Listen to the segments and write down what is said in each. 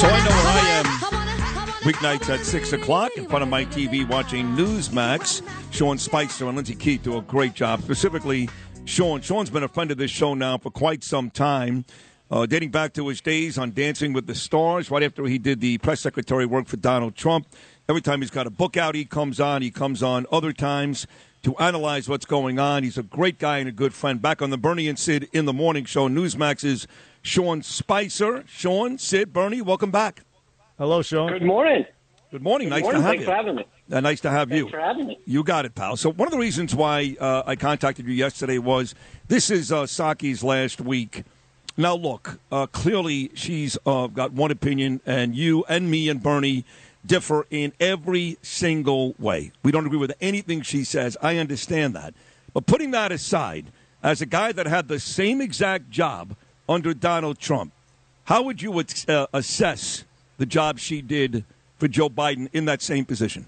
So I know where I am. I wanna- I wanna- Weeknights at 6 o'clock in front of my TV watching Newsmax. Sean Spicer and Lindsay Keith do a great job. Specifically, Sean. Sean's been a friend of this show now for quite some time, uh, dating back to his days on Dancing with the Stars, right after he did the press secretary work for Donald Trump. Every time he's got a book out, he comes on. He comes on other times to analyze what's going on. He's a great guy and a good friend. Back on the Bernie and Sid in the Morning Show, Newsmax's Sean Spicer. Sean, Sid, Bernie, welcome back. Hello, Sean. Good morning. Good morning. Good nice morning. to have Thanks you. for having me. Uh, nice to have you. Thanks for having me. You got it, pal. So one of the reasons why uh, I contacted you yesterday was this is uh, Psaki's last week. Now, look, uh, clearly she's uh, got one opinion, and you and me and Bernie differ in every single way. We don't agree with anything she says. I understand that. But putting that aside, as a guy that had the same exact job under Donald Trump, how would you uh, assess the job she did for Joe Biden in that same position?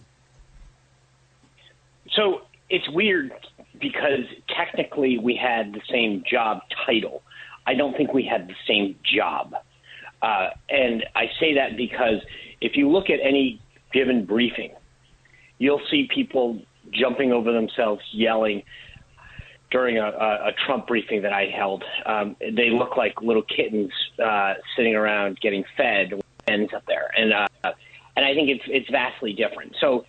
So it's weird because technically we had the same job title. I don't think we had the same job. Uh, and I say that because if you look at any given briefing, you'll see people jumping over themselves, yelling during a, a, a Trump briefing that I held. Um, they look like little kittens uh, sitting around getting fed ends up there, and uh, and I think it's it's vastly different. So,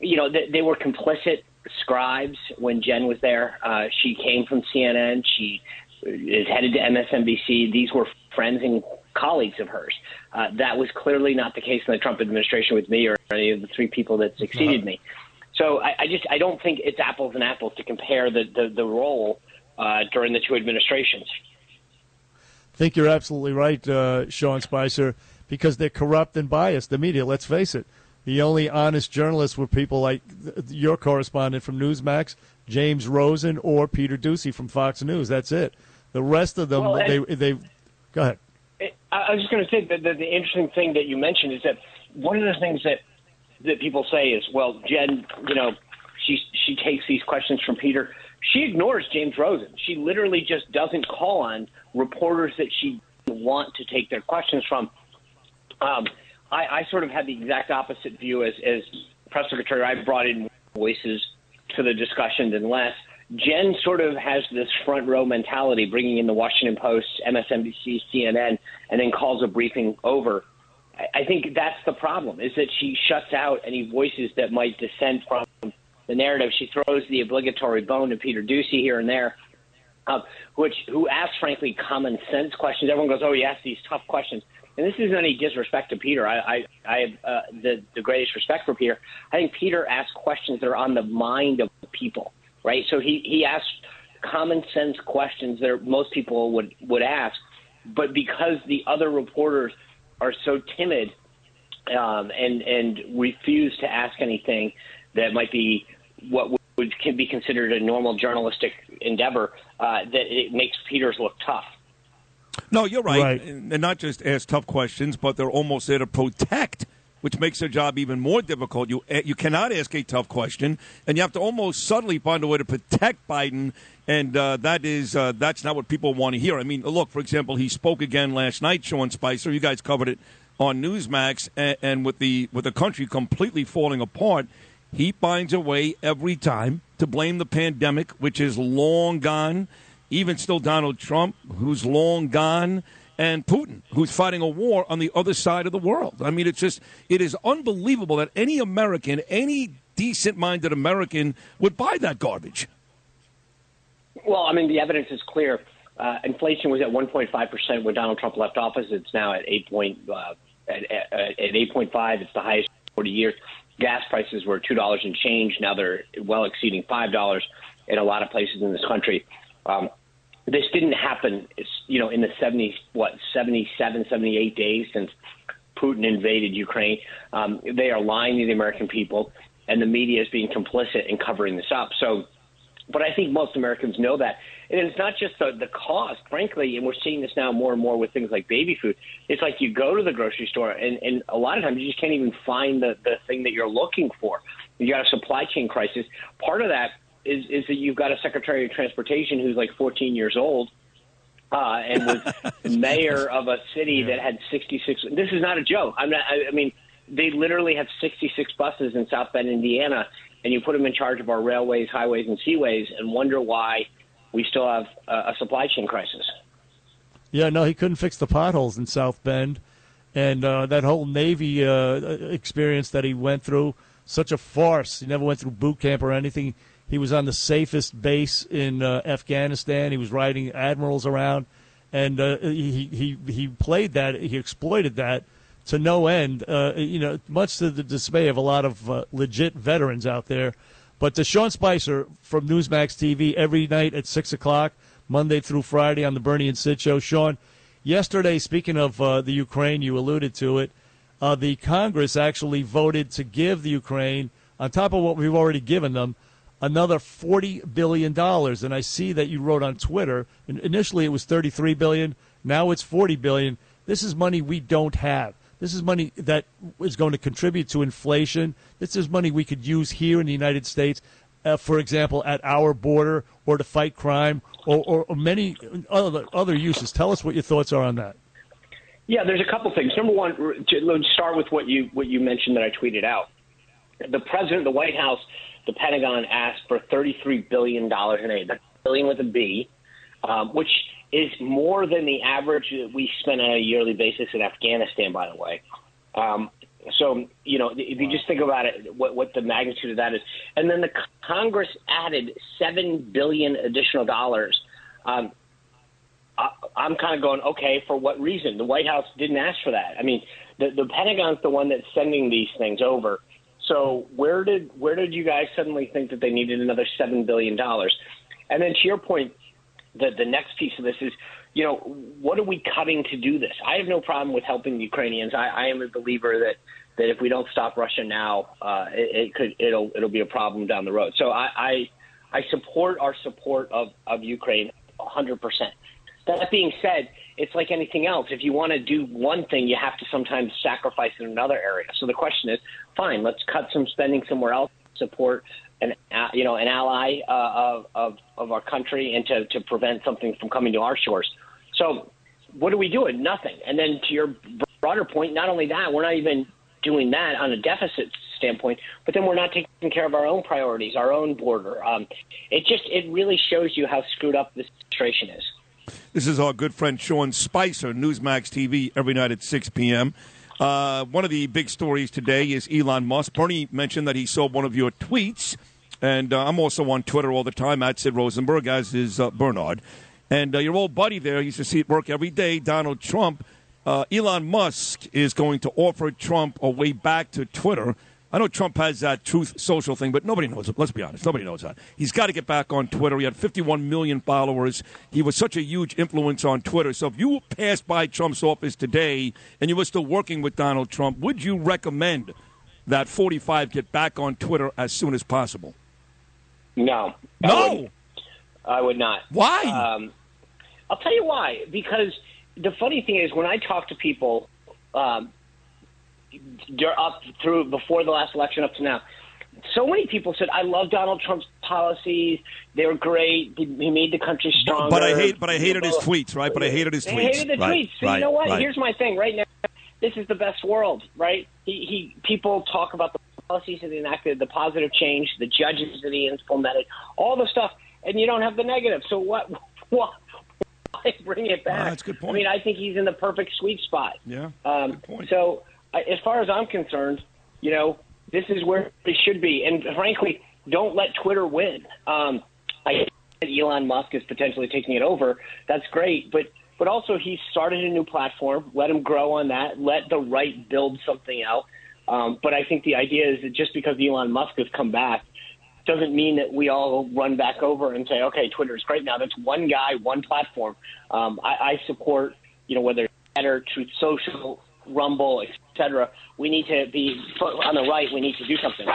you know, they, they were complicit scribes when Jen was there. Uh, she came from CNN. She is headed to MSNBC. These were friends and colleagues of hers. Uh, that was clearly not the case in the Trump administration with me or any of the three people that succeeded me. So I, I just I don't think it's apples and apples to compare the the, the role uh, during the two administrations. I think you're absolutely right, uh, Sean Spicer, because they're corrupt and biased. The media, let's face it. The only honest journalists were people like th- your correspondent from Newsmax, James Rosen, or Peter Doocy from Fox News. That's it. The rest of them, Well, they they go ahead. I was just going to say that the, the interesting thing that you mentioned is that one of the things that that people say is, well, Jen, you know, she she takes these questions from Peter. She ignores James Rosen. She literally just doesn't call on reporters that she want to take their questions from. Um, I, I sort of had the exact opposite view as as press secretary. I brought in voices to the discussion than less. Jen sort of has this front row mentality, bringing in the Washington Post, MSNBC, CNN, and then calls a briefing over. I- think that's the problem: is that she shuts out any voices that might dissent from the narrative. She throws the obligatory bone to Peter Doocy here and there, uh, which who asks frankly common sense questions. Everyone goes, "Oh, he asks these tough questions." And this isn't any disrespect to Peter. I, I, I have uh, the, the greatest respect for Peter. I think Peter asks questions that are on the mind of people, right? So he, he asks common sense questions that most people would, would ask. But because the other reporters are so timid um, and, and refuse to ask anything that might be what would can be considered a normal journalistic endeavor, uh, that it makes Peter's look tough. No, you're right. Right. And and not just ask tough questions, but they're almost there to protect, which makes their job even more difficult. You eh, you cannot ask a tough question, and you have to almost subtly find a way to protect Biden, and uh, that is uh, that's not what people want to hear. I mean, look, for example, he spoke again last night, Sean Spicer. You guys covered it on Newsmax, and, and with the with the country completely falling apart, he finds a way every time to blame the pandemic, which is long gone even still Donald Trump, who's long gone, and Putin, who's fighting a war on the other side of the world. I mean, it's just, it is unbelievable that any American, any decent minded American would buy that garbage. Well, I mean, the evidence is clear. Uh, inflation was at 1.5 percent when Donald Trump left office. It's now at 8 point, uh, at, at, at 8.5. It's the highest in 40 years. gas prices were two dollars and change. Now they're well exceeding five dollars in a lot of places in this country. Um, this didn't happen, you know, in the 70, what, 77, 78 days since Putin invaded Ukraine. Um, they are lying to the American people, and the media is being complicit in covering this up. So, but I think most Americans know that. And it's not just the, the cost, frankly, and we're seeing this now more and more with things like baby food. It's like you go to the grocery store, and, and a lot of times you just can't even find the, the thing that you're looking for. You got a supply chain crisis. Part of that is, is that you've got a Secretary of Transportation who's like 14 years old uh, and was mayor of a city that had 66. This is not a joke. I'm not. I, I mean, they literally have 66 buses in South Bend, Indiana, and you put them in charge of our railways, highways, and seaways, and wonder why we still have a, a supply chain crisis. Yeah, no, he couldn't fix the potholes in South Bend, and uh, that whole Navy uh, experience that he went through, such a farce. He never went through boot camp or anything. He was on the safest base in uh, Afghanistan. He was riding admirals around, and uh, he he he played that. He exploited that to no end. Uh, you know, much to the dismay of a lot of uh, legit veterans out there. But to Sean Spicer from Newsmax TV every night at six o'clock, Monday through Friday on the Bernie and Sid show. Sean, yesterday, speaking of uh, the Ukraine, you alluded to it. Uh, the Congress actually voted to give the Ukraine, on top of what we've already given them, another forty billion dollars. And I see that you wrote on Twitter. Initially, it was 33 billion, Now it's 40 billion. This is money we don't have. This is money that is going to contribute to inflation. This is money we could use here in the United States, uh, for example, at our border or to fight crime or, or, or many other other uses. Tell us what your thoughts are on that. Yeah, there's a couple things. Number one, let's start with what you what you mentioned that I tweeted out. The president, the White House, the Pentagon asked for 33 billion dollars in aid. That's billion with a B, um, which is more than the average that we spend on a yearly basis in Afghanistan. By the way, um, so you know if you just think about it, what, what the magnitude of that is, and then the Congress added 7 billion additional dollars. Um, I, I'm kind of going, okay, for what reason? The White House didn't ask for that. I mean, the, the Pentagon's the one that's sending these things over. So where did where did you guys suddenly think that they needed another seven billion dollars? And then to your point, the the next piece of this is, you know, what are we cutting to do this? I have no problem with helping the Ukrainians. I, I am a believer that that if we don't stop Russia now, uh, it, it could it'll it'll be a problem down the road. So I I, I support our support of of Ukraine 100 percent. That being said, it's like anything else. If you want to do one thing, you have to sometimes sacrifice in another area. So the question is, fine, let's cut some spending somewhere else, support an you know an ally uh, of, of of our country, and to to prevent something from coming to our shores. So what are we doing? Nothing. And then to your broader point, not only that, we're not even doing that on a deficit standpoint, but then we're not taking care of our own priorities, our own border. Um, it just it really shows you how screwed up this administration is. This is our good friend Sean Spicer, Newsmax TV, every night at 6 p.m. Uh, one of the big stories today is Elon Musk. Bernie mentioned that he saw one of your tweets, and uh, I'm also on Twitter all the time at Sid Rosenberg, as is uh, Bernard. And uh, your old buddy there, he used to see it work every day, Donald Trump. Uh, Elon Musk is going to offer Trump a way back to Twitter I know Trump has that truth social thing, but nobody knows it. Let's be honest. Nobody knows that. He's got to get back on Twitter. He had 51 million followers. He was such a huge influence on Twitter. So if you passed by Trump's office today and you were still working with Donald Trump, would you recommend that 45 get back on Twitter as soon as possible? No. No. I would, I would not. Why? Um, I'll tell you why. Because the funny thing is, when I talk to people, um, up through before the last election up to now. So many people said, "I love Donald Trump's policies. They were great. He, he made the country stronger." But I hate, but I hated his tweets, right? But I hated his they tweets. hated the right, tweets. So right, you know what? right. Here's my thing. Right now, this is the best world, right? He, he people talk about the policies that he enacted, the positive change, the judges that he implemented, all the stuff, and you don't have the negative. So what? What? Why bring it back? Ah, that's a good point. I mean, I think he's in the perfect sweet spot. Yeah, Um, good point. So, as far as I'm concerned, you know, this is where it should be. And frankly, don't let Twitter win. Um, I that Elon Musk is potentially taking it over. That's great, but but also he started a new platform. Let him grow on that. Let the right build something out. Um, but I think the idea is that just because Elon Musk has come back doesn't mean that we all run back over and say, okay, Twitter is great now. That's one guy, one platform. Um, I, I support, you know, whether it's Twitter, Truth Social, Rumble, etc. We need to be on the right. We need to do something.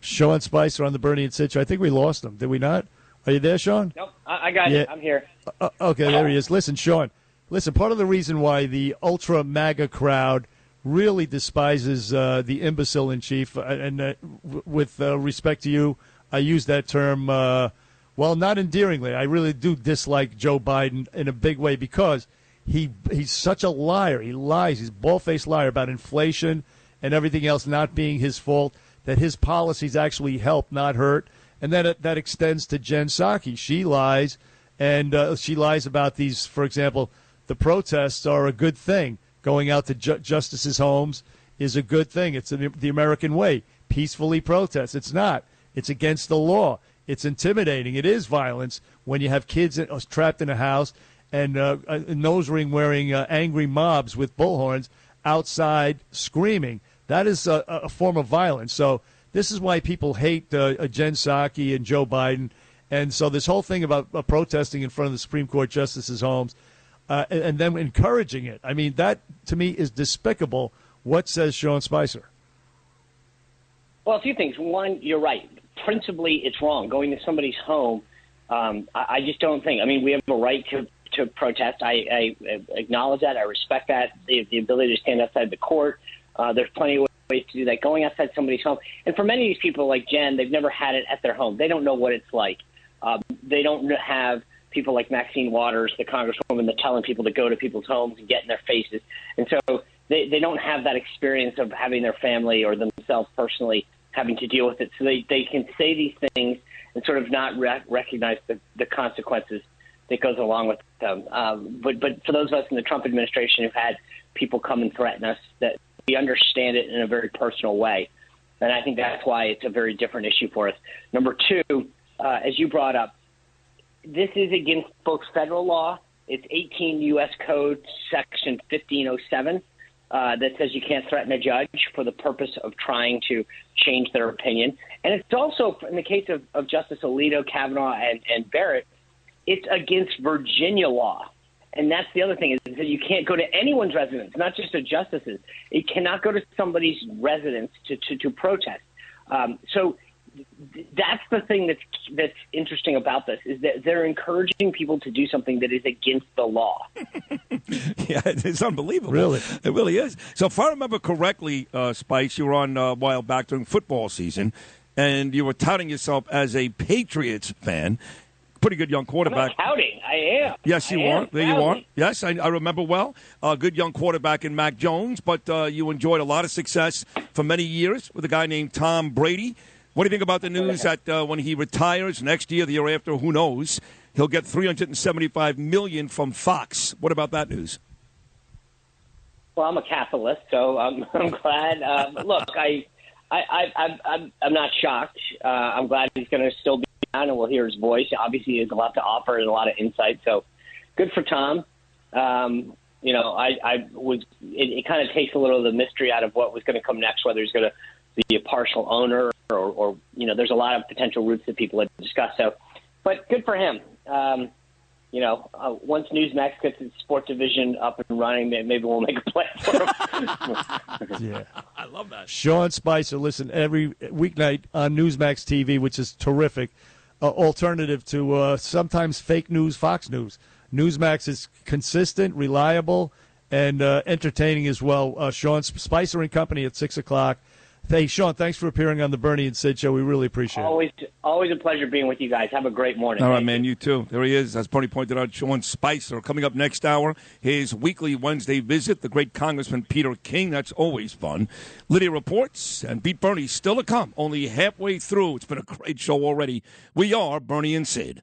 Sean Spicer on the Bernie and show. I think we lost him. Did we not? Are you there, Sean? Nope, I, I got Yeah. it. I'm here. Uh, okay, there he is. Listen, Sean. Listen, part of the reason why the ultra MAGA crowd really despises uh, the imbecile in chief, uh, and uh, with uh, respect to you, I use that term. Uh, well, not endearingly. I really do dislike Joe Biden in a big way because he he's such a liar. He lies. He's a bald-faced liar about inflation and everything else not being his fault. That his policies actually help, not hurt. And then that extends to Jen Psaki. She lies, and uh, she lies about these. For example, the protests are a good thing. Going out to ju- justices' homes is a good thing. It's the American way. Peacefully protest. It's not. It's against the law. It's intimidating. It is violence when you have kids uh, trapped in a house and uh, nose ring wearing uh, angry mobs with bullhorns outside screaming. That is a, a form of violence. So this is why people hate uh, uh, Jen Psaki and Joe Biden. And so this whole thing about uh, protesting in front of the Supreme Court justices' homes uh, and, then encouraging it. I mean, that to me is despicable. What says Sean Spicer? Well, a few things. One, you're right. Principally, it's wrong. Going to somebody's home, um, I, I just don't think. I mean, we have a right to to protest. I, I acknowledge that. I respect that. The, the ability to stand outside the court. Uh, there's plenty of ways to do that. Going outside somebody's home, and for many of these people like Jen, they've never had it at their home. They don't know what it's like. Um, they don't have people like Maxine Waters, the congresswoman, that telling people to go to people's homes and get in their faces. And so they, they don't have that experience of having their family or themselves personally having to deal with it. So they, they can say these things and sort of not rec- recognize the, the consequences that goes along with them. Um, but, but for those of us in the Trump administration who've had people come and threaten us, that we understand it in a very personal way. And I think that's why it's a very different issue for us. Number two, uh, as you brought up, this is against both federal law. It's 18 U.S. Code Section 1507 uh, that says you can't threaten a judge for the purpose of trying to change their opinion. And it's also, in the case of, of Justice Alito, Kavanaugh, and, and Barrett, it's against Virginia law. And that's the other thing is that you can't go to anyone's residence, not just a justice's. It cannot go to somebody's residence to, to, to protest. Um, so that's the thing that's that's interesting about this is that they're encouraging people to do something that is against the law. Yeah, it's unbelievable. Really? It really is. So, if I remember correctly, uh, Spice, you were on uh, a while back during football season, and you were touting yourself as a Patriots fan. Pretty good young I'm quarterback. not touting. I am. Yes, you I are. There you are. Yes, I, I remember well. A good young quarterback in Mac Jones, but uh, you enjoyed a lot of success for many years with a guy named Tom Brady. What do you think about the news that uh, when he retires next year, the year after, who knows, he'll get three hundred and seventy-five million from Fox? What about that news? Well, I'm a Catholic, so I'm, I'm glad. Um, look, I, I, I, I'm, I'm, I'm not shocked. Uh, I'm glad he's going to still be and we'll hear his voice. Obviously, he has a lot to offer and a lot of insight. So, good for Tom. Um, you know, I, I was. It, it kind of takes a little of the mystery out of what was going to come next. Whether he's going to be a partial owner or, or, you know, there's a lot of potential routes that people had discussed. So, but good for him. Um, you know, uh, once Newsmax gets its sport division up and running, maybe we'll make a play for him. Yeah. I love that. Sean Spicer, listen every weeknight on Newsmax TV, which is terrific. Uh, alternative to uh, sometimes fake news, Fox News. Newsmax is consistent, reliable, and uh, entertaining as well. Uh, Sean Spicer and Company at six o'clock. Hey, Sean, thanks for appearing on the Bernie and Sid show. We really appreciate it. always, always a pleasure being with you guys. Have a great morning. All right, Thank man. You too. There he is. As Bernie pointed out, Sean Spicer. Coming up next hour, his weekly Wednesday visit, the great Congressman Peter King. That's always fun. Lydia reports, and Beat Bernie still to come. Only halfway through. It's been a great show already. We are Bernie and Sid.